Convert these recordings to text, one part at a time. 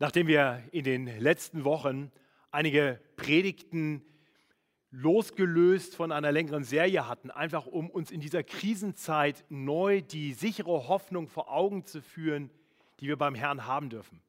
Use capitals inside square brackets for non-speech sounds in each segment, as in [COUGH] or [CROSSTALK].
Nachdem wir in den letzten Wochen einige Predigten losgelöst von einer längeren Serie hatten, einfach um uns in dieser Krisenzeit neu die sichere Hoffnung vor Augen zu führen, die wir beim Herrn haben dürfen,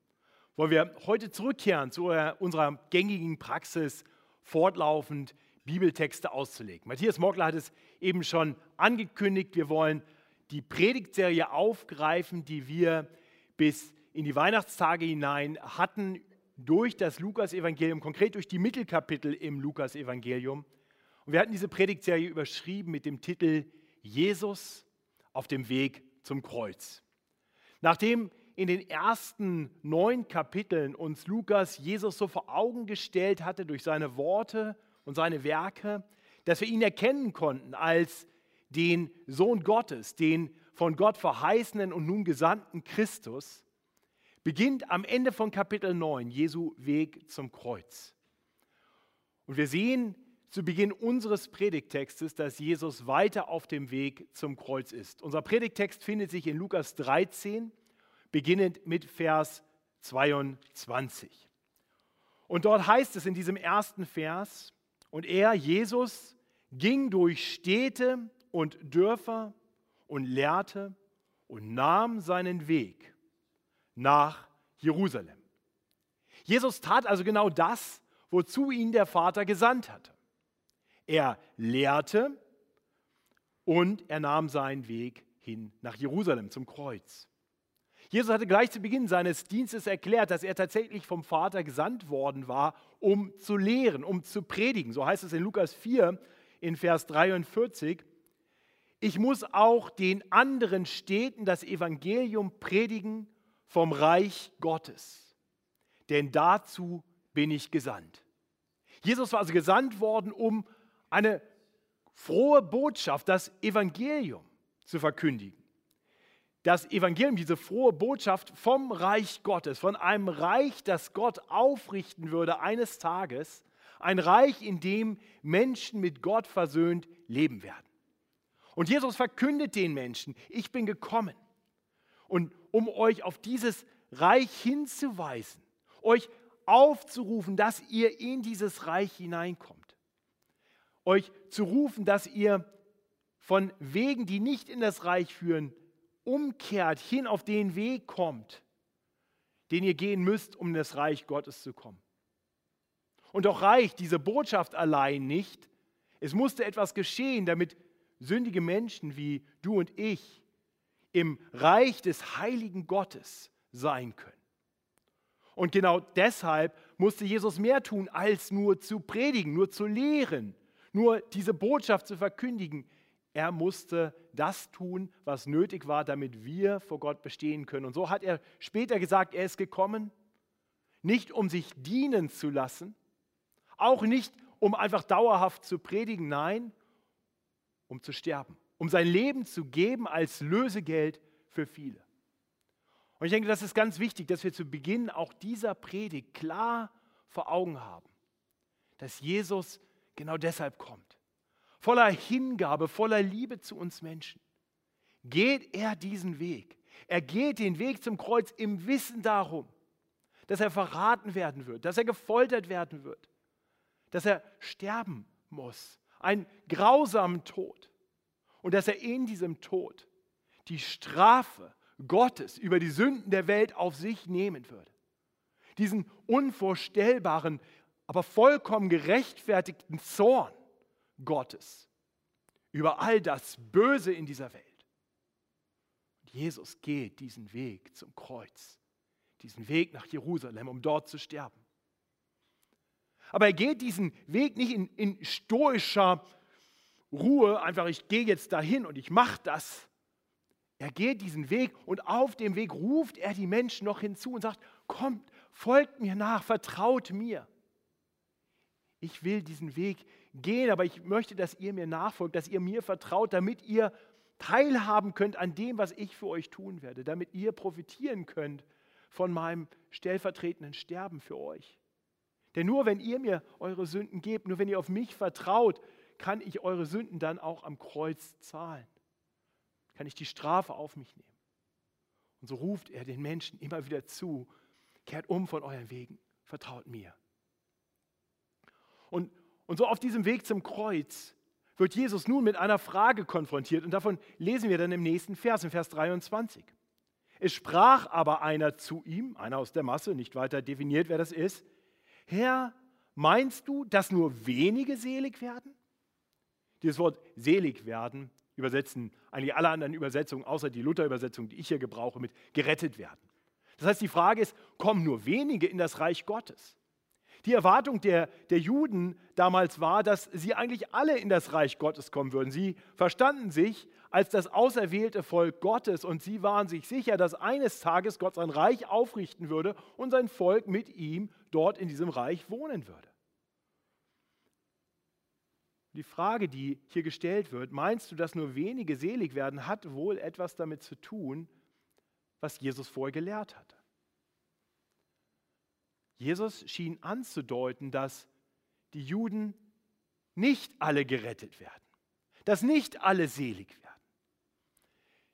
wollen wir heute zurückkehren zu unserer gängigen Praxis, fortlaufend Bibeltexte auszulegen. Matthias Mockler hat es eben schon angekündigt, wir wollen die Predigtserie aufgreifen, die wir bis in die Weihnachtstage hinein hatten durch das Lukasevangelium, konkret durch die Mittelkapitel im Lukasevangelium. Und wir hatten diese Predigtserie überschrieben mit dem Titel Jesus auf dem Weg zum Kreuz. Nachdem in den ersten neun Kapiteln uns Lukas Jesus so vor Augen gestellt hatte durch seine Worte und seine Werke, dass wir ihn erkennen konnten als den Sohn Gottes, den von Gott verheißenen und nun gesandten Christus, beginnt am Ende von Kapitel 9 Jesu Weg zum Kreuz. Und wir sehen zu Beginn unseres Predigtextes, dass Jesus weiter auf dem Weg zum Kreuz ist. Unser Predigtext findet sich in Lukas 13, beginnend mit Vers 22. Und dort heißt es in diesem ersten Vers, und er, Jesus, ging durch Städte und Dörfer und lehrte und nahm seinen Weg nach Jerusalem. Jesus tat also genau das, wozu ihn der Vater gesandt hatte. Er lehrte und er nahm seinen Weg hin nach Jerusalem zum Kreuz. Jesus hatte gleich zu Beginn seines Dienstes erklärt, dass er tatsächlich vom Vater gesandt worden war, um zu lehren, um zu predigen. So heißt es in Lukas 4 in Vers 43. Ich muss auch den anderen Städten das Evangelium predigen vom Reich Gottes, denn dazu bin ich gesandt. Jesus war also gesandt worden, um eine frohe Botschaft, das Evangelium zu verkündigen. Das Evangelium, diese frohe Botschaft vom Reich Gottes, von einem Reich, das Gott aufrichten würde eines Tages, ein Reich, in dem Menschen mit Gott versöhnt leben werden. Und Jesus verkündet den Menschen, ich bin gekommen, und um euch auf dieses Reich hinzuweisen, euch aufzurufen, dass ihr in dieses Reich hineinkommt. Euch zu rufen, dass ihr von Wegen, die nicht in das Reich führen, umkehrt, hin auf den Weg kommt, den ihr gehen müsst, um in das Reich Gottes zu kommen. Und doch reicht diese Botschaft allein nicht. Es musste etwas geschehen, damit sündige Menschen wie du und ich im Reich des heiligen Gottes sein können. Und genau deshalb musste Jesus mehr tun, als nur zu predigen, nur zu lehren, nur diese Botschaft zu verkündigen. Er musste das tun, was nötig war, damit wir vor Gott bestehen können. Und so hat er später gesagt, er ist gekommen, nicht um sich dienen zu lassen, auch nicht um einfach dauerhaft zu predigen, nein, um zu sterben um sein Leben zu geben als Lösegeld für viele. Und ich denke, das ist ganz wichtig, dass wir zu Beginn auch dieser Predigt klar vor Augen haben, dass Jesus genau deshalb kommt. Voller Hingabe, voller Liebe zu uns Menschen. Geht er diesen Weg. Er geht den Weg zum Kreuz im Wissen darum, dass er verraten werden wird, dass er gefoltert werden wird, dass er sterben muss. Einen grausamen Tod und dass er in diesem Tod die Strafe Gottes über die Sünden der Welt auf sich nehmen würde. Diesen unvorstellbaren, aber vollkommen gerechtfertigten Zorn Gottes über all das Böse in dieser Welt. Und Jesus geht diesen Weg zum Kreuz, diesen Weg nach Jerusalem, um dort zu sterben. Aber er geht diesen Weg nicht in, in stoischer Ruhe, einfach ich gehe jetzt dahin und ich mache das. Er geht diesen Weg und auf dem Weg ruft er die Menschen noch hinzu und sagt, kommt, folgt mir nach, vertraut mir. Ich will diesen Weg gehen, aber ich möchte, dass ihr mir nachfolgt, dass ihr mir vertraut, damit ihr teilhaben könnt an dem, was ich für euch tun werde, damit ihr profitieren könnt von meinem stellvertretenden Sterben für euch. Denn nur wenn ihr mir eure Sünden gebt, nur wenn ihr auf mich vertraut, kann ich eure Sünden dann auch am Kreuz zahlen? Kann ich die Strafe auf mich nehmen? Und so ruft er den Menschen immer wieder zu, kehrt um von euren Wegen, vertraut mir. Und, und so auf diesem Weg zum Kreuz wird Jesus nun mit einer Frage konfrontiert und davon lesen wir dann im nächsten Vers, im Vers 23. Es sprach aber einer zu ihm, einer aus der Masse, nicht weiter definiert, wer das ist, Herr, meinst du, dass nur wenige selig werden? Dieses Wort selig werden übersetzen eigentlich alle anderen Übersetzungen, außer die Luther-Übersetzung, die ich hier gebrauche, mit gerettet werden. Das heißt, die Frage ist, kommen nur wenige in das Reich Gottes? Die Erwartung der, der Juden damals war, dass sie eigentlich alle in das Reich Gottes kommen würden. Sie verstanden sich als das auserwählte Volk Gottes und sie waren sich sicher, dass eines Tages Gott sein Reich aufrichten würde und sein Volk mit ihm dort in diesem Reich wohnen würde. Die Frage, die hier gestellt wird, meinst du, dass nur wenige selig werden, hat wohl etwas damit zu tun, was Jesus vorher gelehrt hatte. Jesus schien anzudeuten, dass die Juden nicht alle gerettet werden, dass nicht alle selig werden.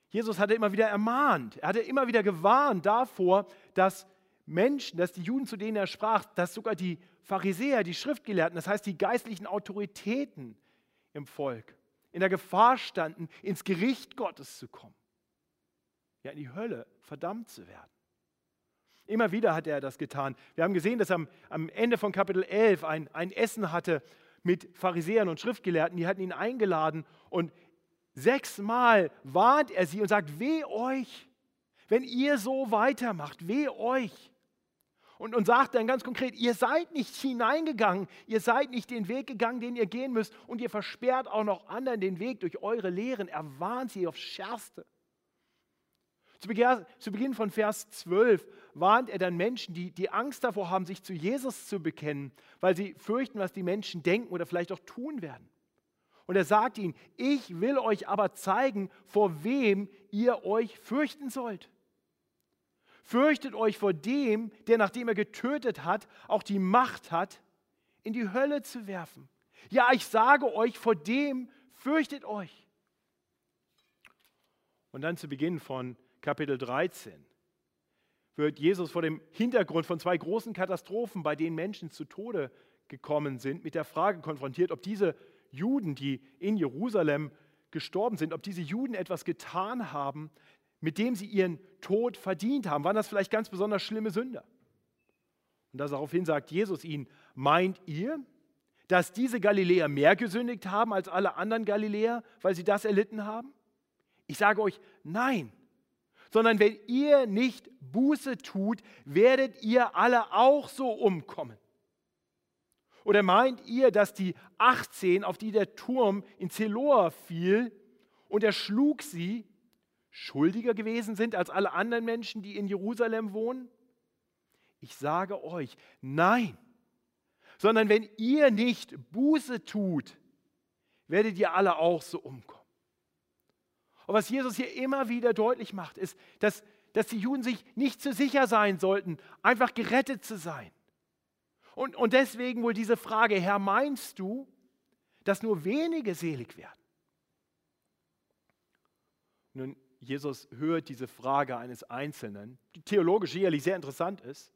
Jesus hatte immer wieder ermahnt, er hatte immer wieder gewarnt davor, dass Menschen, dass die Juden, zu denen er sprach, dass sogar die Pharisäer, die Schriftgelehrten, das heißt die geistlichen Autoritäten im Volk, in der Gefahr standen, ins Gericht Gottes zu kommen, ja in die Hölle verdammt zu werden. Immer wieder hat er das getan. Wir haben gesehen, dass er am, Ende von Kapitel 11 ein, ein Essen hatte mit Pharisäern und Schriftgelehrten, die hatten ihn eingeladen und sechsmal warnt er sie und sagt, weh euch, wenn ihr so weitermacht, weh euch. Und, und sagt dann ganz konkret, ihr seid nicht hineingegangen, ihr seid nicht den Weg gegangen, den ihr gehen müsst und ihr versperrt auch noch anderen den Weg durch eure Lehren. Er warnt sie aufs Schärfste. Zu Beginn von Vers 12 warnt er dann Menschen, die, die Angst davor haben, sich zu Jesus zu bekennen, weil sie fürchten, was die Menschen denken oder vielleicht auch tun werden. Und er sagt ihnen, ich will euch aber zeigen, vor wem ihr euch fürchten sollt. Fürchtet euch vor dem, der nachdem er getötet hat, auch die Macht hat, in die Hölle zu werfen. Ja, ich sage euch, vor dem fürchtet euch. Und dann zu Beginn von Kapitel 13 wird Jesus vor dem Hintergrund von zwei großen Katastrophen, bei denen Menschen zu Tode gekommen sind, mit der Frage konfrontiert, ob diese Juden, die in Jerusalem gestorben sind, ob diese Juden etwas getan haben, mit dem sie ihren Tod verdient haben. Waren das vielleicht ganz besonders schlimme Sünder? Und daraufhin sagt Jesus ihnen, meint ihr, dass diese Galiläer mehr gesündigt haben als alle anderen Galiläer, weil sie das erlitten haben? Ich sage euch, nein. Sondern wenn ihr nicht Buße tut, werdet ihr alle auch so umkommen. Oder meint ihr, dass die 18, auf die der Turm in Zeloa fiel und er schlug sie, schuldiger gewesen sind als alle anderen Menschen, die in Jerusalem wohnen? Ich sage euch, nein. Sondern wenn ihr nicht Buße tut, werdet ihr alle auch so umkommen. Und was Jesus hier immer wieder deutlich macht, ist, dass, dass die Juden sich nicht zu sicher sein sollten, einfach gerettet zu sein. Und, und deswegen wohl diese Frage, Herr, meinst du, dass nur wenige selig werden? Nun, Jesus hört diese Frage eines Einzelnen, die theologisch sicherlich sehr interessant ist.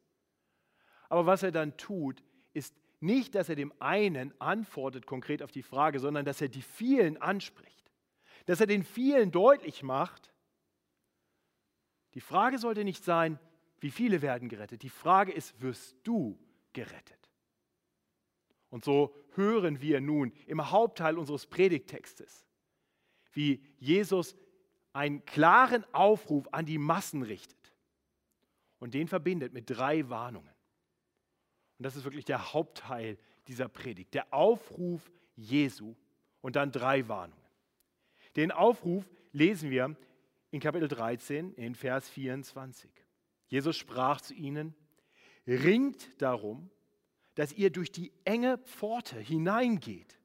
Aber was er dann tut, ist nicht, dass er dem einen antwortet konkret auf die Frage, sondern dass er die vielen anspricht. Dass er den vielen deutlich macht, die Frage sollte nicht sein, wie viele werden gerettet. Die Frage ist, wirst du gerettet? Und so hören wir nun im Hauptteil unseres Predigttextes, wie Jesus einen klaren Aufruf an die Massen richtet und den verbindet mit drei Warnungen. Und das ist wirklich der Hauptteil dieser Predigt, der Aufruf Jesu und dann drei Warnungen. Den Aufruf lesen wir in Kapitel 13 in Vers 24. Jesus sprach zu ihnen, ringt darum, dass ihr durch die enge Pforte hineingeht.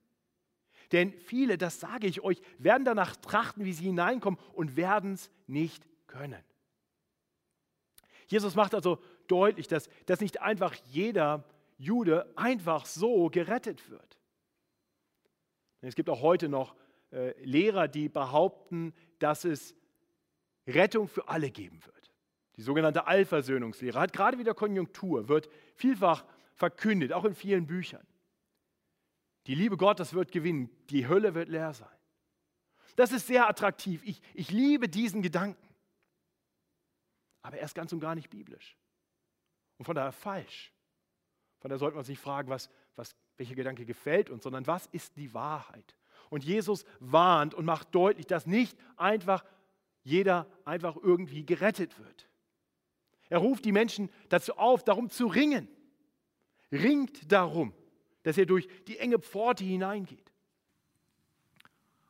Denn viele, das sage ich euch, werden danach trachten, wie sie hineinkommen und werden es nicht können. Jesus macht also deutlich, dass, dass nicht einfach jeder Jude einfach so gerettet wird. Es gibt auch heute noch äh, Lehrer, die behaupten, dass es Rettung für alle geben wird. Die sogenannte Allversöhnungslehre hat gerade wieder Konjunktur, wird vielfach verkündet, auch in vielen Büchern. Die Liebe Gottes wird gewinnen, die Hölle wird leer sein. Das ist sehr attraktiv. Ich, ich liebe diesen Gedanken. Aber er ist ganz und gar nicht biblisch. Und von daher falsch. Von daher sollte man sich fragen, was, was, welcher Gedanke gefällt uns, sondern was ist die Wahrheit? Und Jesus warnt und macht deutlich, dass nicht einfach jeder einfach irgendwie gerettet wird. Er ruft die Menschen dazu auf, darum zu ringen. Ringt darum, dass er durch die enge Pforte hineingeht.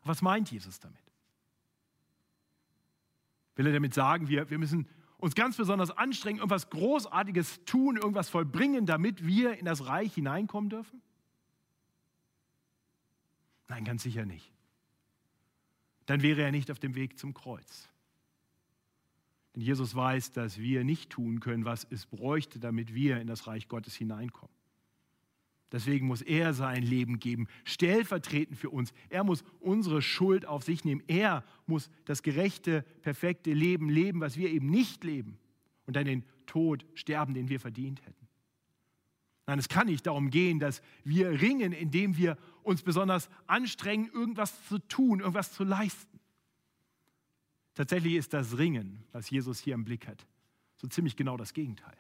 Was meint Jesus damit? Will er damit sagen, wir, wir müssen uns ganz besonders anstrengen, irgendwas Großartiges tun, irgendwas vollbringen, damit wir in das Reich hineinkommen dürfen? Nein, ganz sicher nicht. Dann wäre er nicht auf dem Weg zum Kreuz. Denn Jesus weiß, dass wir nicht tun können, was es bräuchte, damit wir in das Reich Gottes hineinkommen. Deswegen muss er sein Leben geben, stellvertretend für uns. Er muss unsere Schuld auf sich nehmen. Er muss das gerechte, perfekte Leben leben, was wir eben nicht leben. Und dann den Tod sterben, den wir verdient hätten. Nein, es kann nicht darum gehen, dass wir ringen, indem wir uns besonders anstrengen, irgendwas zu tun, irgendwas zu leisten. Tatsächlich ist das Ringen, was Jesus hier im Blick hat, so ziemlich genau das Gegenteil.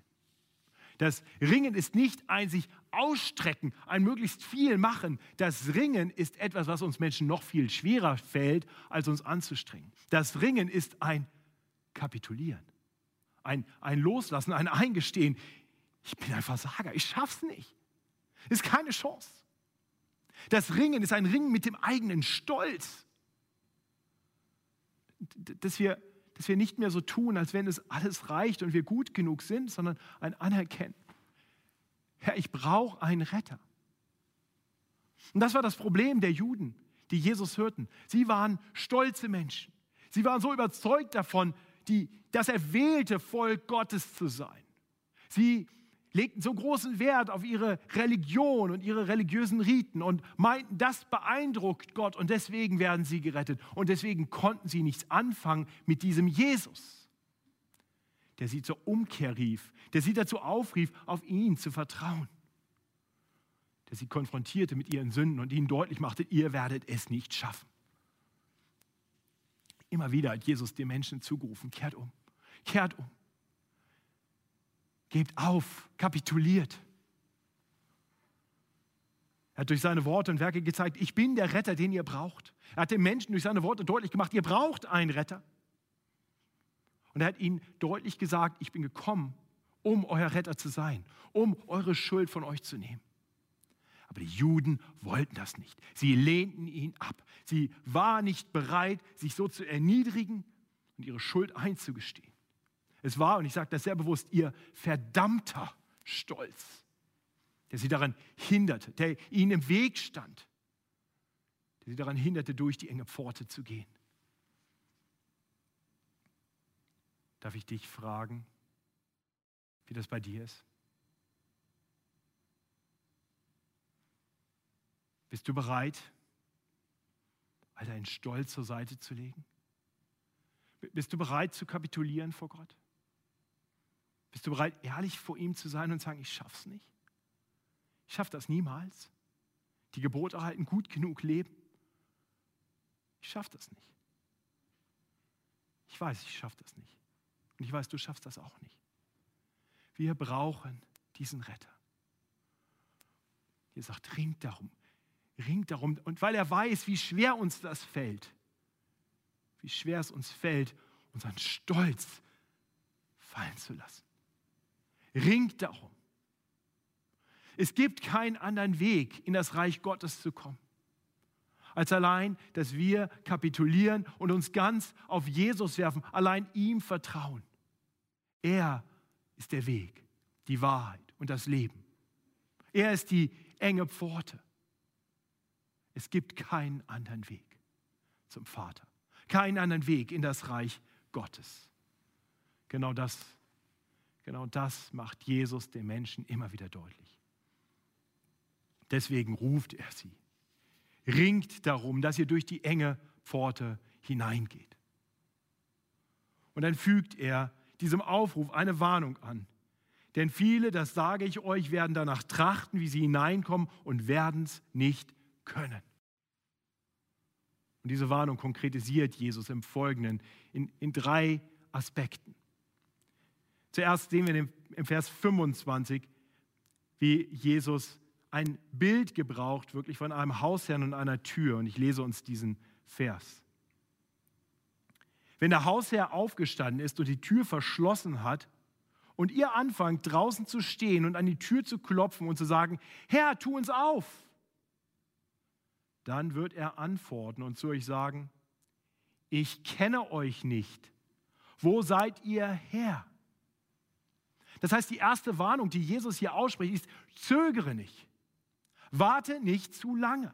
Das Ringen ist nicht ein sich ausstrecken, ein möglichst viel machen. Das Ringen ist etwas, was uns Menschen noch viel schwerer fällt, als uns anzustrengen. Das Ringen ist ein Kapitulieren, ein, ein Loslassen, ein Eingestehen ich bin ein Versager, ich schaff's nicht. Ist keine Chance. Das Ringen ist ein Ringen mit dem eigenen Stolz. Dass wir, dass wir nicht mehr so tun, als wenn es alles reicht und wir gut genug sind, sondern ein Anerkennen. Herr, ich brauche einen Retter. Und das war das Problem der Juden, die Jesus hörten. Sie waren stolze Menschen. Sie waren so überzeugt davon, die, das erwählte Volk Gottes zu sein. Sie legten so großen Wert auf ihre Religion und ihre religiösen Riten und meinten, das beeindruckt Gott und deswegen werden sie gerettet. Und deswegen konnten sie nichts anfangen mit diesem Jesus, der sie zur Umkehr rief, der sie dazu aufrief, auf ihn zu vertrauen, der sie konfrontierte mit ihren Sünden und ihnen deutlich machte, ihr werdet es nicht schaffen. Immer wieder hat Jesus den Menschen zugerufen, kehrt um, kehrt um. Gebt auf, kapituliert. Er hat durch seine Worte und Werke gezeigt, ich bin der Retter, den ihr braucht. Er hat den Menschen durch seine Worte deutlich gemacht, ihr braucht einen Retter. Und er hat ihnen deutlich gesagt, ich bin gekommen, um euer Retter zu sein, um eure Schuld von euch zu nehmen. Aber die Juden wollten das nicht. Sie lehnten ihn ab. Sie waren nicht bereit, sich so zu erniedrigen und ihre Schuld einzugestehen. Es war, und ich sage das sehr bewusst, ihr verdammter Stolz, der sie daran hinderte, der ihnen im Weg stand, der sie daran hinderte, durch die enge Pforte zu gehen. Darf ich dich fragen, wie das bei dir ist? Bist du bereit, all deinen Stolz zur Seite zu legen? Bist du bereit zu kapitulieren vor Gott? Bist du bereit, ehrlich vor ihm zu sein und zu sagen, ich schaff's nicht? Ich schaffe das niemals. Die Gebote halten, gut genug leben. Ich schaffe das nicht. Ich weiß, ich schaffe das nicht. Und ich weiß, du schaffst das auch nicht. Wir brauchen diesen Retter. Ihr sagt, ringt darum, ringt darum. Und weil er weiß, wie schwer uns das fällt, wie schwer es uns fällt, unseren Stolz fallen zu lassen. Ringt darum. Es gibt keinen anderen Weg, in das Reich Gottes zu kommen, als allein, dass wir kapitulieren und uns ganz auf Jesus werfen, allein ihm vertrauen. Er ist der Weg, die Wahrheit und das Leben. Er ist die enge Pforte. Es gibt keinen anderen Weg zum Vater, keinen anderen Weg in das Reich Gottes. Genau das Genau das macht Jesus den Menschen immer wieder deutlich. Deswegen ruft er sie. Ringt darum, dass ihr durch die enge Pforte hineingeht. Und dann fügt er diesem Aufruf eine Warnung an. Denn viele, das sage ich euch, werden danach trachten, wie sie hineinkommen und werden es nicht können. Und diese Warnung konkretisiert Jesus im Folgenden in, in drei Aspekten. Zuerst sehen wir im Vers 25, wie Jesus ein Bild gebraucht, wirklich von einem Hausherrn und einer Tür. Und ich lese uns diesen Vers. Wenn der Hausherr aufgestanden ist und die Tür verschlossen hat und ihr anfangt draußen zu stehen und an die Tür zu klopfen und zu sagen, Herr, tu uns auf, dann wird er antworten und zu euch sagen, ich kenne euch nicht. Wo seid ihr her? Das heißt, die erste Warnung, die Jesus hier ausspricht, ist, zögere nicht. Warte nicht zu lange.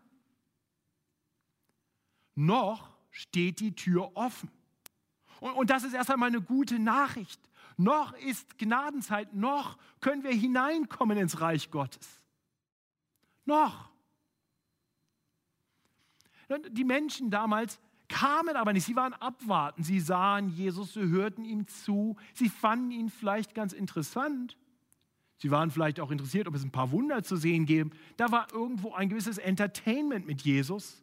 Noch steht die Tür offen. Und, und das ist erst einmal eine gute Nachricht. Noch ist Gnadenzeit, noch können wir hineinkommen ins Reich Gottes. Noch. Die Menschen damals kamen aber nicht, sie waren abwarten, sie sahen Jesus, sie hörten ihm zu, sie fanden ihn vielleicht ganz interessant. Sie waren vielleicht auch interessiert, ob es ein paar Wunder zu sehen gäbe. Da war irgendwo ein gewisses Entertainment mit Jesus.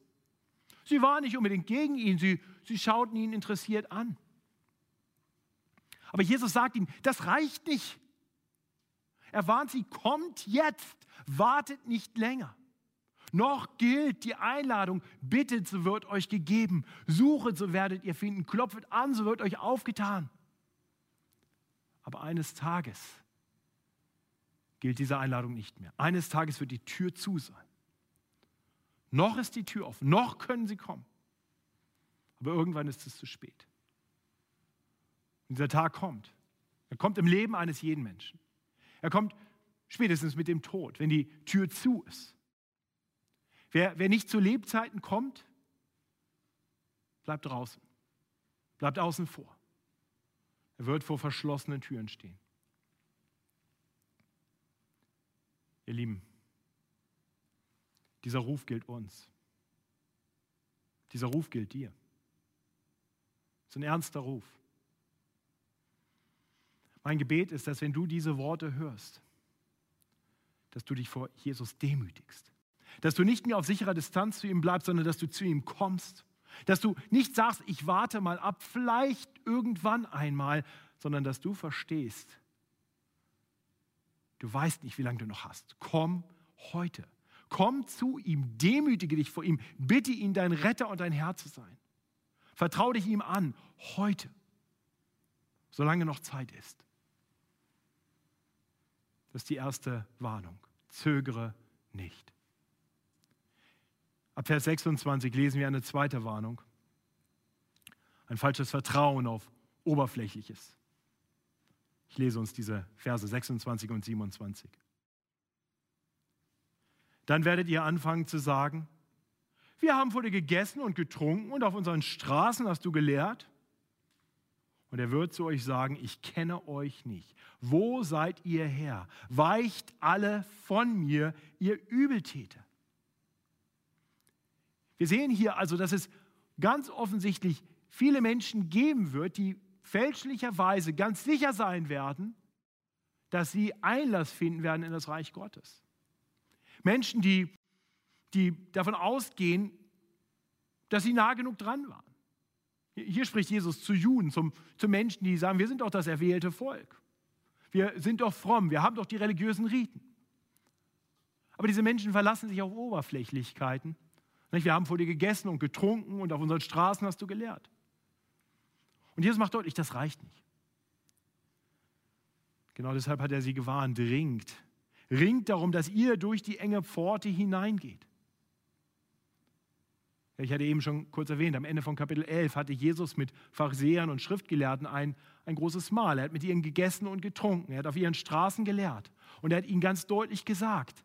Sie waren nicht unbedingt gegen ihn, sie, sie schauten ihn interessiert an. Aber Jesus sagt ihm, das reicht nicht. Er warnt sie, kommt jetzt, wartet nicht länger. Noch gilt die Einladung, bittet, so wird euch gegeben, suchet, so werdet ihr finden, klopft an, so wird euch aufgetan. Aber eines Tages gilt diese Einladung nicht mehr. Eines Tages wird die Tür zu sein. Noch ist die Tür offen, noch können sie kommen. Aber irgendwann ist es zu spät. Und dieser Tag kommt. Er kommt im Leben eines jeden Menschen. Er kommt spätestens mit dem Tod, wenn die Tür zu ist. Wer, wer nicht zu Lebzeiten kommt, bleibt draußen, bleibt außen vor. Er wird vor verschlossenen Türen stehen. Ihr Lieben, dieser Ruf gilt uns. Dieser Ruf gilt dir. Das ist ein ernster Ruf. Mein Gebet ist, dass wenn du diese Worte hörst, dass du dich vor Jesus demütigst. Dass du nicht mehr auf sicherer Distanz zu ihm bleibst, sondern dass du zu ihm kommst. Dass du nicht sagst, ich warte mal ab, vielleicht irgendwann einmal, sondern dass du verstehst, du weißt nicht, wie lange du noch hast. Komm heute. Komm zu ihm, demütige dich vor ihm, bitte ihn, dein Retter und dein Herr zu sein. Vertraue dich ihm an, heute, solange noch Zeit ist. Das ist die erste Warnung. Zögere nicht. Ab Vers 26 lesen wir eine zweite Warnung. Ein falsches Vertrauen auf Oberflächliches. Ich lese uns diese Verse 26 und 27. Dann werdet ihr anfangen zu sagen, wir haben vor dir gegessen und getrunken und auf unseren Straßen hast du gelehrt. Und er wird zu euch sagen, ich kenne euch nicht. Wo seid ihr her? Weicht alle von mir, ihr Übeltäter. Wir sehen hier also, dass es ganz offensichtlich viele Menschen geben wird, die fälschlicherweise ganz sicher sein werden, dass sie Einlass finden werden in das Reich Gottes. Menschen, die, die davon ausgehen, dass sie nah genug dran waren. Hier spricht Jesus zu Juden, zum, zu Menschen, die sagen, wir sind doch das erwählte Volk. Wir sind doch fromm, wir haben doch die religiösen Riten. Aber diese Menschen verlassen sich auf Oberflächlichkeiten. Wir haben vor dir gegessen und getrunken und auf unseren Straßen hast du gelehrt. Und Jesus macht deutlich, das reicht nicht. Genau deshalb hat er sie gewarnt, ringt. Ringt darum, dass ihr durch die enge Pforte hineingeht. Ich hatte eben schon kurz erwähnt, am Ende von Kapitel 11 hatte Jesus mit Pharisäern und Schriftgelehrten ein, ein großes Mahl. Er hat mit ihnen gegessen und getrunken. Er hat auf ihren Straßen gelehrt. Und er hat ihnen ganz deutlich gesagt,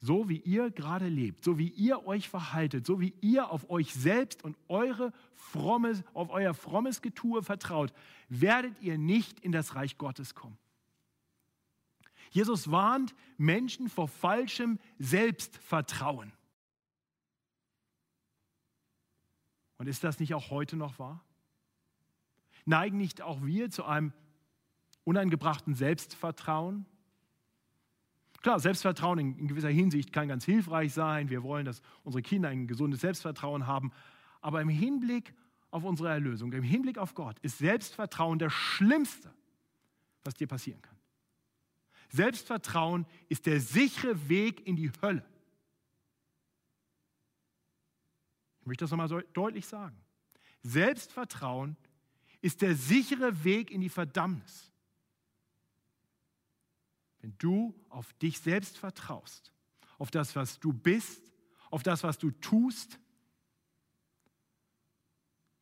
so wie ihr gerade lebt, so wie ihr euch verhaltet, so wie ihr auf euch selbst und eure frommes, auf euer frommes Getue vertraut, werdet ihr nicht in das Reich Gottes kommen. Jesus warnt Menschen vor falschem Selbstvertrauen. Und ist das nicht auch heute noch wahr? Neigen nicht auch wir zu einem uneingebrachten Selbstvertrauen? Klar, Selbstvertrauen in, gewisser Hinsicht kann ganz hilfreich sein. Wir wollen, dass unsere Kinder ein gesundes Selbstvertrauen haben. Aber im Hinblick auf unsere Erlösung, im Hinblick auf Gott, ist Selbstvertrauen das Schlimmste, was dir passieren kann. Selbstvertrauen ist der sichere Weg in die Hölle. Ich möchte das nochmal so deutlich sagen. Selbstvertrauen ist der sichere Weg in die Verdammnis. Wenn du auf dich selbst vertraust, auf das, was du bist, auf das, was du tust,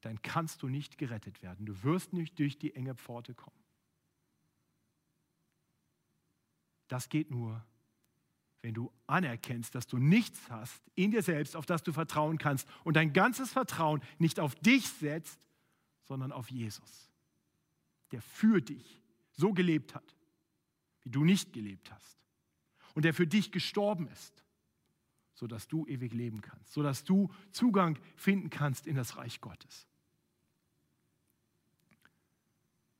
dann kannst du nicht gerettet werden. Du wirst nicht durch die enge Pforte kommen. Das geht nur, wenn du anerkennst, dass du nichts hast in dir selbst, auf das du vertrauen kannst und dein ganzes Vertrauen nicht auf dich setzt, sondern auf Jesus, der für dich so gelebt hat, wie du nicht gelebt hast und der für dich gestorben ist, sodass du ewig leben kannst, sodass du Zugang finden kannst in das Reich Gottes.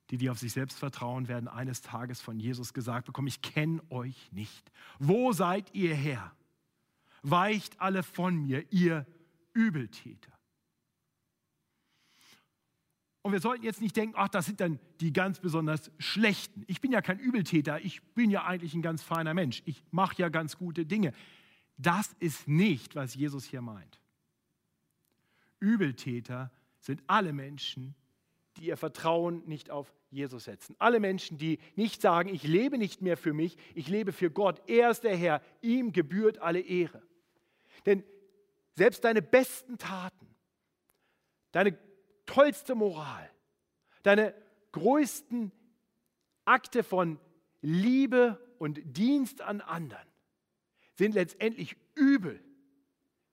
Die, die auf sich selbst vertrauen, werden eines Tages von Jesus gesagt bekommen, ich kenne euch nicht. Wo seid ihr her? Weicht alle von mir, ihr Übeltäter. Und wir sollten jetzt nicht denken, ach, das sind dann die ganz besonders Schlechten. Ich bin ja kein Übeltäter, ich bin ja eigentlich ein ganz feiner Mensch. Ich mache ja ganz gute Dinge. Das ist nicht, was Jesus hier meint. Übeltäter sind alle Menschen, die ihr Vertrauen nicht auf Jesus setzen. Alle Menschen, die nicht sagen, ich lebe nicht mehr für mich, ich lebe für Gott. Er ist der Herr, ihm gebührt alle Ehre. Denn selbst deine besten Taten, deine tollste Moral, deine größten Akte von Liebe und Dienst an anderen sind letztendlich übel,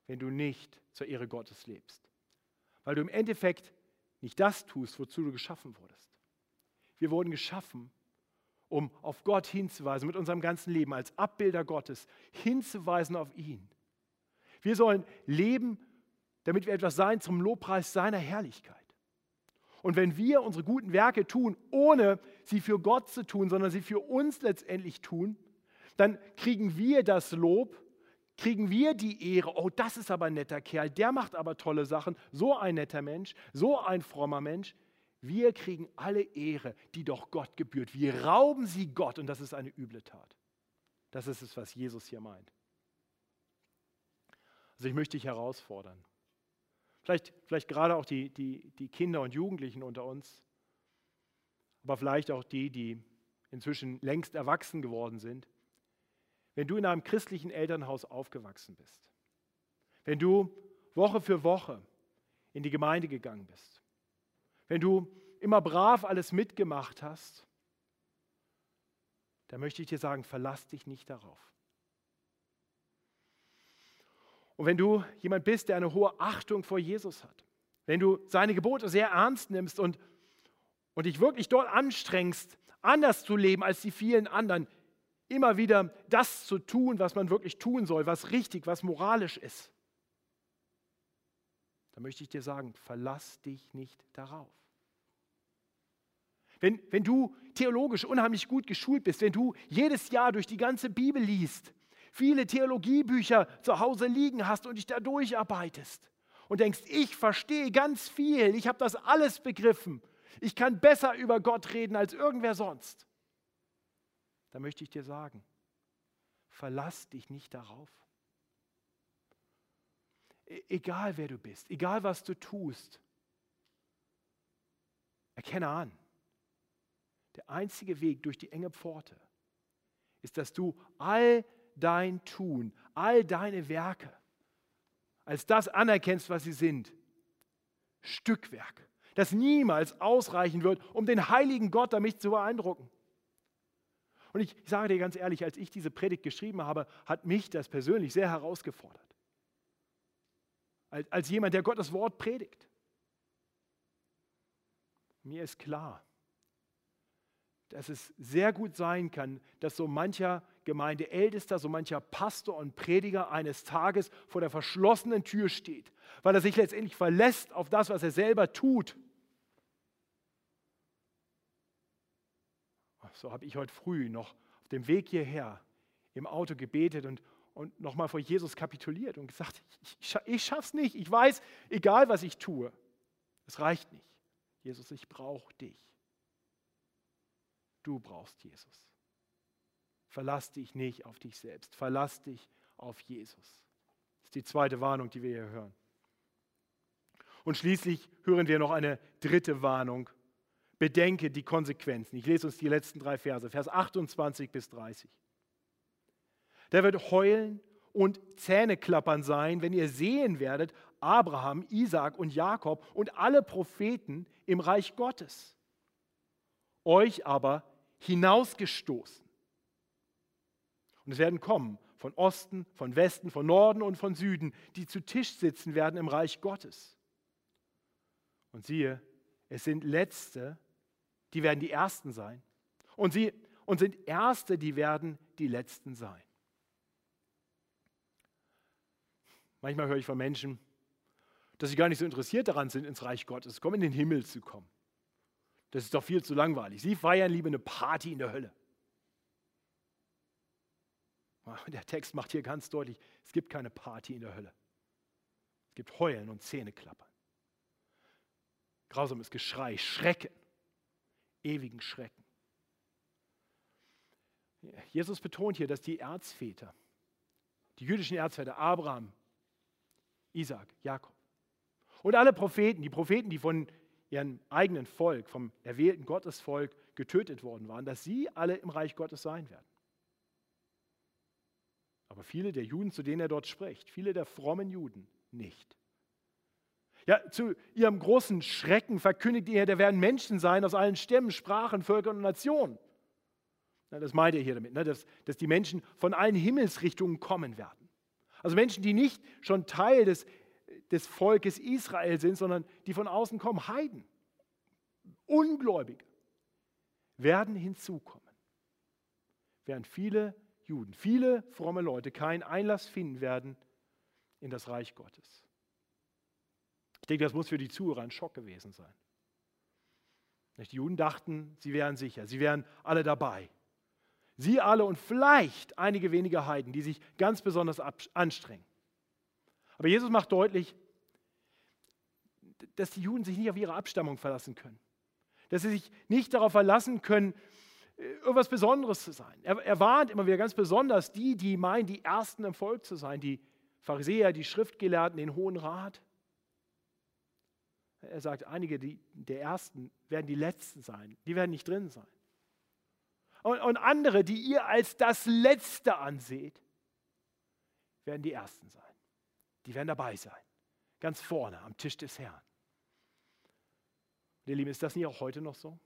wenn du nicht zur Ehre Gottes lebst. Weil du im Endeffekt nicht das tust, wozu du geschaffen wurdest. Wir wurden geschaffen, um auf Gott hinzuweisen, mit unserem ganzen Leben als Abbilder Gottes hinzuweisen auf ihn. Wir sollen leben, damit wir etwas sein zum Lobpreis seiner Herrlichkeit. Und wenn wir unsere guten Werke tun, ohne sie für Gott zu tun, sondern sie für uns letztendlich tun, dann kriegen wir das Lob, kriegen wir die Ehre, oh, das ist aber ein netter Kerl, der macht aber tolle Sachen, so ein netter Mensch, so ein frommer Mensch. Wir kriegen alle Ehre, die doch Gott gebührt. Wir rauben sie Gott und das ist eine üble Tat. Das ist es, was Jesus hier meint. Also ich möchte dich herausfordern. Vielleicht, vielleicht gerade auch die, die, die Kinder und Jugendlichen unter uns, aber vielleicht auch die, die inzwischen längst erwachsen geworden sind. Wenn du in einem christlichen Elternhaus aufgewachsen bist, wenn du Woche für Woche in die Gemeinde gegangen bist, wenn du immer brav alles mitgemacht hast, dann möchte ich dir sagen, verlass dich nicht darauf. Und wenn du jemand bist, der eine hohe Achtung vor Jesus hat, wenn du seine Gebote sehr ernst nimmst und, und dich wirklich dort anstrengst, anders zu leben als die vielen anderen, immer wieder das zu tun, was man wirklich tun soll, was richtig, was moralisch ist, dann möchte ich dir sagen, verlass dich nicht darauf. Wenn, wenn du theologisch unheimlich gut geschult bist, wenn du jedes Jahr durch die ganze Bibel liest, viele Theologiebücher zu Hause liegen hast und dich da durcharbeitest und denkst, ich verstehe ganz viel, ich habe das alles begriffen, ich kann besser über Gott reden als irgendwer sonst, dann möchte ich dir sagen, verlass dich nicht darauf. E egal wer du bist, egal was du tust, erkenne an, der einzige Weg durch die enge Pforte ist, dass du all dein Tun, all deine Werke als das anerkennst, was sie sind. Stückwerk, das niemals ausreichen wird, um den heiligen Gott damit zu beeindrucken. Und ich, ich sage dir ganz ehrlich, als ich diese Predigt geschrieben habe, hat mich das persönlich sehr herausgefordert. Als, als jemand, der Gottes Wort predigt. Mir ist klar, dass es sehr gut sein kann, dass so mancher Gemeindeältester, so mancher Pastor und Prediger eines Tages vor der verschlossenen Tür steht, weil er sich letztendlich verlässt auf das, was er selber tut. so habe ich heute früh noch auf dem Weg hierher im Auto gebetet und, und nochmal vor Jesus kapituliert und gesagt, ich, ich schaff's nicht. Ich weiß, egal was ich tue, es reicht nicht. Jesus, ich brauche dich. Du brauchst Jesus. Verlass dich nicht auf dich selbst. Verlass dich auf Jesus. Das ist die zweite Warnung, die wir hier hören. Und schließlich hören wir noch eine dritte Warnung. Bedenke die Konsequenzen. Ich lese uns die letzten drei Verse, Vers 28 bis 30. Der wird heulen und Zähneklappern sein, wenn ihr sehen werdet, Abraham, Isaak und Jakob und alle Propheten im Reich Gottes. Euch aber hinausgestoßen. Und es werden kommen von Osten, von Westen, von Norden und von Süden, die zu Tisch sitzen werden im Reich Gottes. Und siehe, es sind Letzte, die werden die Ersten sein. Und sie und sind Erste, die werden die Letzten sein. Manchmal höre ich von Menschen, dass sie gar nicht so interessiert daran sind, ins Reich Gottes zu kommen, in den Himmel zu kommen. Das ist doch viel zu langweilig. Sie feiern lieber eine Party in der Hölle. [LAUGHS] Der Text macht hier ganz deutlich, es gibt keine Party in der Hölle. Es gibt Heulen und Zähneklappern. Grausames Geschrei, Schrecken, ewigen Schrecken. Jesus betont hier, dass die Erzväter, die jüdischen Erzväter, Abraham, Isaac, Jakob und alle Propheten, die Propheten, die von ihrem eigenen Volk, vom erwählten Gottesvolk getötet worden waren, dass sie alle im Reich Gottes sein werden. Aber viele der Juden, zu denen er dort spricht, viele der frommen Juden nicht. Ja, zu ihrem großen Schrecken verkündigt er, da werden Menschen sein aus allen Stämmen, Sprachen, Völkern und Nationen. Ja, das meint er hier damit, ne, dass, dass die Menschen von allen Himmelsrichtungen kommen werden. Also Menschen, die nicht schon Teil des, des Volkes Israel sind, sondern die von außen kommen, Heiden, Ungläubige, werden hinzukommen. Während viele Juden, viele fromme Leute keinen Einlass finden werden in das Reich Gottes. Ich denke, das muss für die Zuhörer ein Schock gewesen sein. Die Juden dachten, sie wären sicher, sie wären alle dabei. Sie alle und vielleicht einige wenige Heiden, die sich ganz besonders anstrengen. Aber Jesus macht deutlich, dass die Juden sich nicht auf ihre Abstammung verlassen können. Dass sie sich nicht darauf verlassen können, irgendwas Besonderes zu sein. Er, er warnt immer wieder ganz besonders die, die meinen, die Ersten im Volk zu sein, die Pharisäer, die Schriftgelehrten, den Hohen Rat. Er sagt, einige die, der Ersten werden die Letzten sein, die werden nicht drin sein. Und, und andere, die ihr als das Letzte anseht, werden die Ersten sein. Die werden dabei sein, ganz vorne am Tisch des Herrn. Und ihr Lieben, ist das nicht auch heute noch so?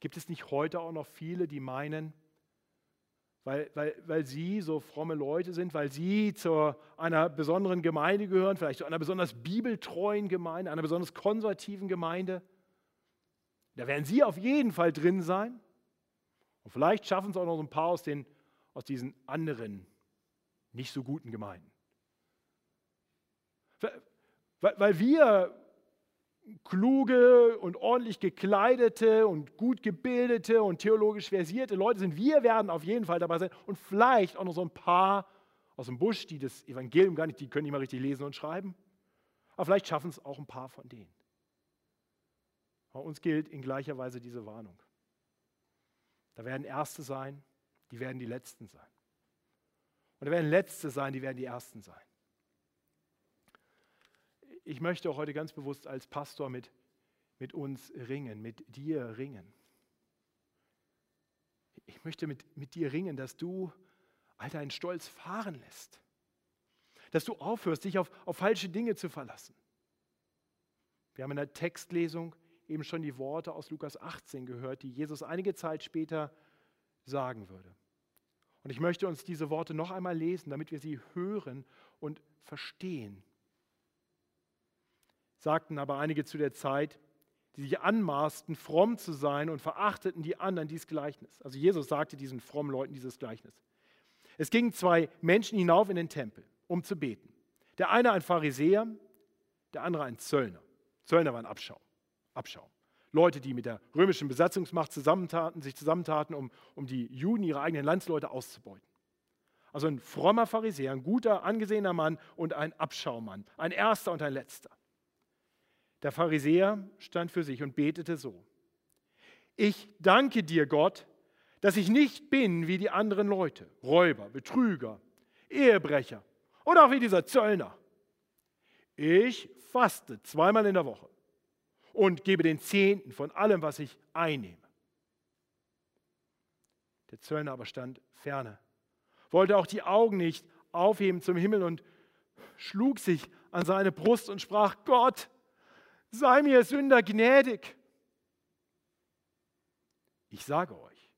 Gibt es nicht heute auch noch viele, die meinen, weil, weil, weil sie so fromme Leute sind, weil sie zu einer besonderen Gemeinde gehören, vielleicht zu einer besonders bibeltreuen Gemeinde, einer besonders konservativen Gemeinde. Da werden sie auf jeden Fall drin sein. Und vielleicht schaffen es auch noch ein paar aus, den, aus diesen anderen, nicht so guten Gemeinden. Weil, weil wir kluge und ordentlich gekleidete und gut gebildete und theologisch versierte Leute sind. Wir werden auf jeden Fall dabei sein und vielleicht auch noch so ein paar aus dem Busch, die das Evangelium gar nicht, die können nicht mal richtig lesen und schreiben. Aber vielleicht schaffen es auch ein paar von denen. Bei uns gilt in gleicher Weise diese Warnung. Da werden Erste sein, die werden die Letzten sein. Und da werden Letzte sein, die werden die Ersten sein ich möchte auch heute ganz bewusst als Pastor mit, mit uns ringen, mit dir ringen. Ich möchte mit, mit dir ringen, dass du all deinen Stolz fahren lässt. Dass du aufhörst, dich auf, auf falsche Dinge zu verlassen. Wir haben in der Textlesung eben schon die Worte aus Lukas 18 gehört, die Jesus einige Zeit später sagen würde. Und ich möchte uns diese Worte noch einmal lesen, damit wir sie hören und verstehen sagten aber einige zu der Zeit, die sich anmaßten, fromm zu sein und verachteten die anderen dieses Gleichnis. Also Jesus sagte diesen frommen Leuten dieses Gleichnis. Es gingen zwei Menschen hinauf in den Tempel, um zu beten. Der eine ein Pharisäer, der andere ein Zöllner. Zöllner war ein Abschau. Abschau. Leute, die mit der römischen Besatzungsmacht zusammentaten, sich zusammentaten, um, um die Juden, ihre eigenen Landsleute auszubeuten. Also ein frommer Pharisäer, ein guter, angesehener Mann und ein Abschaumann, ein erster und ein letzter. Der Pharisäer stand für sich und betete so. Ich danke dir, Gott, dass ich nicht bin wie die anderen Leute, Räuber, Betrüger, Ehebrecher oder auch wie dieser Zöllner. Ich faste zweimal in der Woche und gebe den Zehnten von allem, was ich einnehme. Der Zöllner aber stand ferne, wollte auch die Augen nicht aufheben zum Himmel und schlug sich an seine Brust und sprach, Gott, sei mir Sünder gnädig. Ich sage euch,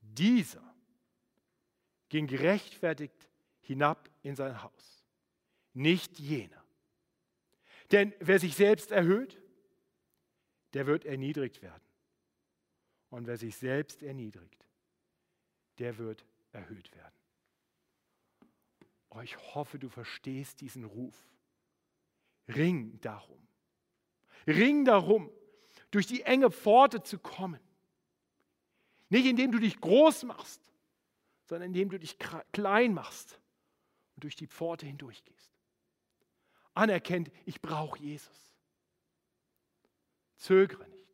dieser ging gerechtfertigt hinab in sein Haus, nicht jener. Denn wer sich selbst erhöht, der wird erniedrigt werden. Und wer sich selbst erniedrigt, der wird erhöht werden. Oh, ich hoffe, du verstehst diesen Ruf. Ring darum. Ring darum, durch die enge Pforte zu kommen. Nicht indem du dich groß machst, sondern indem du dich klein machst und durch die Pforte hindurchgehst. Anerkennt, ich brauche Jesus. Zögere nicht.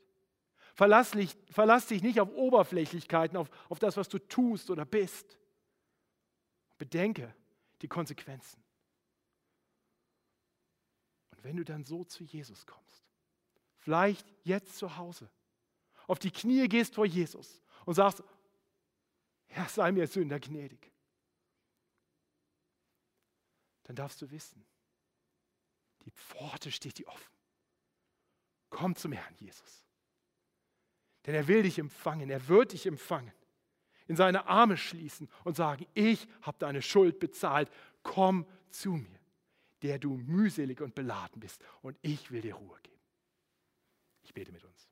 Verlass, dich, verlass dich nicht auf Oberflächlichkeiten, auf, auf das, was du tust oder bist. Bedenke die Konsequenzen. Und wenn du dann so zu Jesus kommst, vielleicht jetzt zu Hause, auf die Knie gehst vor Jesus und sagst, Herr, sei mir Sünder gnädig, dann darfst du wissen, die Pforte steht dir offen. Komm zum Herrn Jesus. Denn er will dich empfangen, er wird dich empfangen, in seine Arme schließen und sagen, ich habe deine Schuld bezahlt, komm zu mir, der du mühselig und beladen bist und ich will dir Ruhe geben. Ich bete mit uns.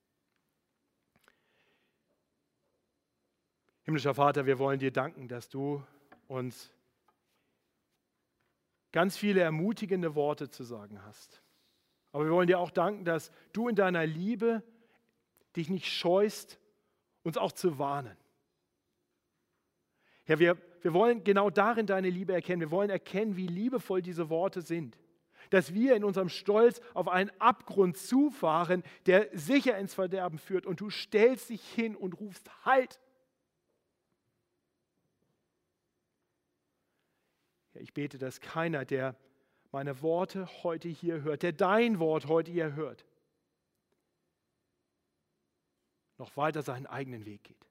Himmlischer Vater, wir wollen dir danken, dass du uns ganz viele ermutigende Worte zu sagen hast. Aber wir wollen dir auch danken, dass du in deiner Liebe dich nicht scheust, uns auch zu warnen. Herr, wir, wir wollen genau darin deine Liebe erkennen. Wir wollen erkennen, wie liebevoll diese Worte sind. Dass wir in unserem Stolz auf einen Abgrund zufahren, der sicher ins Verderben führt. Und du stellst dich hin und rufst, halt! Ja, ich bete, dass keiner, der meine Worte heute hier hört, der dein Wort heute hier hört, noch weiter seinen eigenen Weg geht,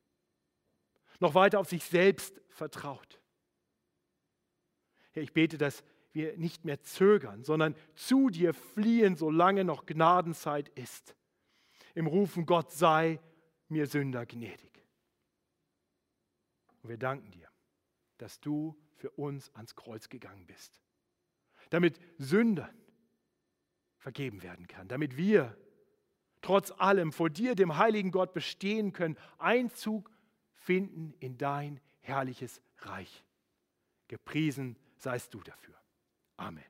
noch weiter auf sich selbst vertraut. Herr, ich bete, dass wir nicht mehr zögern, sondern zu dir fliehen, solange noch Gnadenzeit ist. Im Rufen Gott sei mir Sünder gnädig. Und wir danken dir, dass du für uns ans Kreuz gegangen bist damit Sündern vergeben werden kann, damit wir trotz allem vor dir, dem heiligen Gott, bestehen können, Einzug finden in dein herrliches Reich. Gepriesen seist du dafür. 아멘.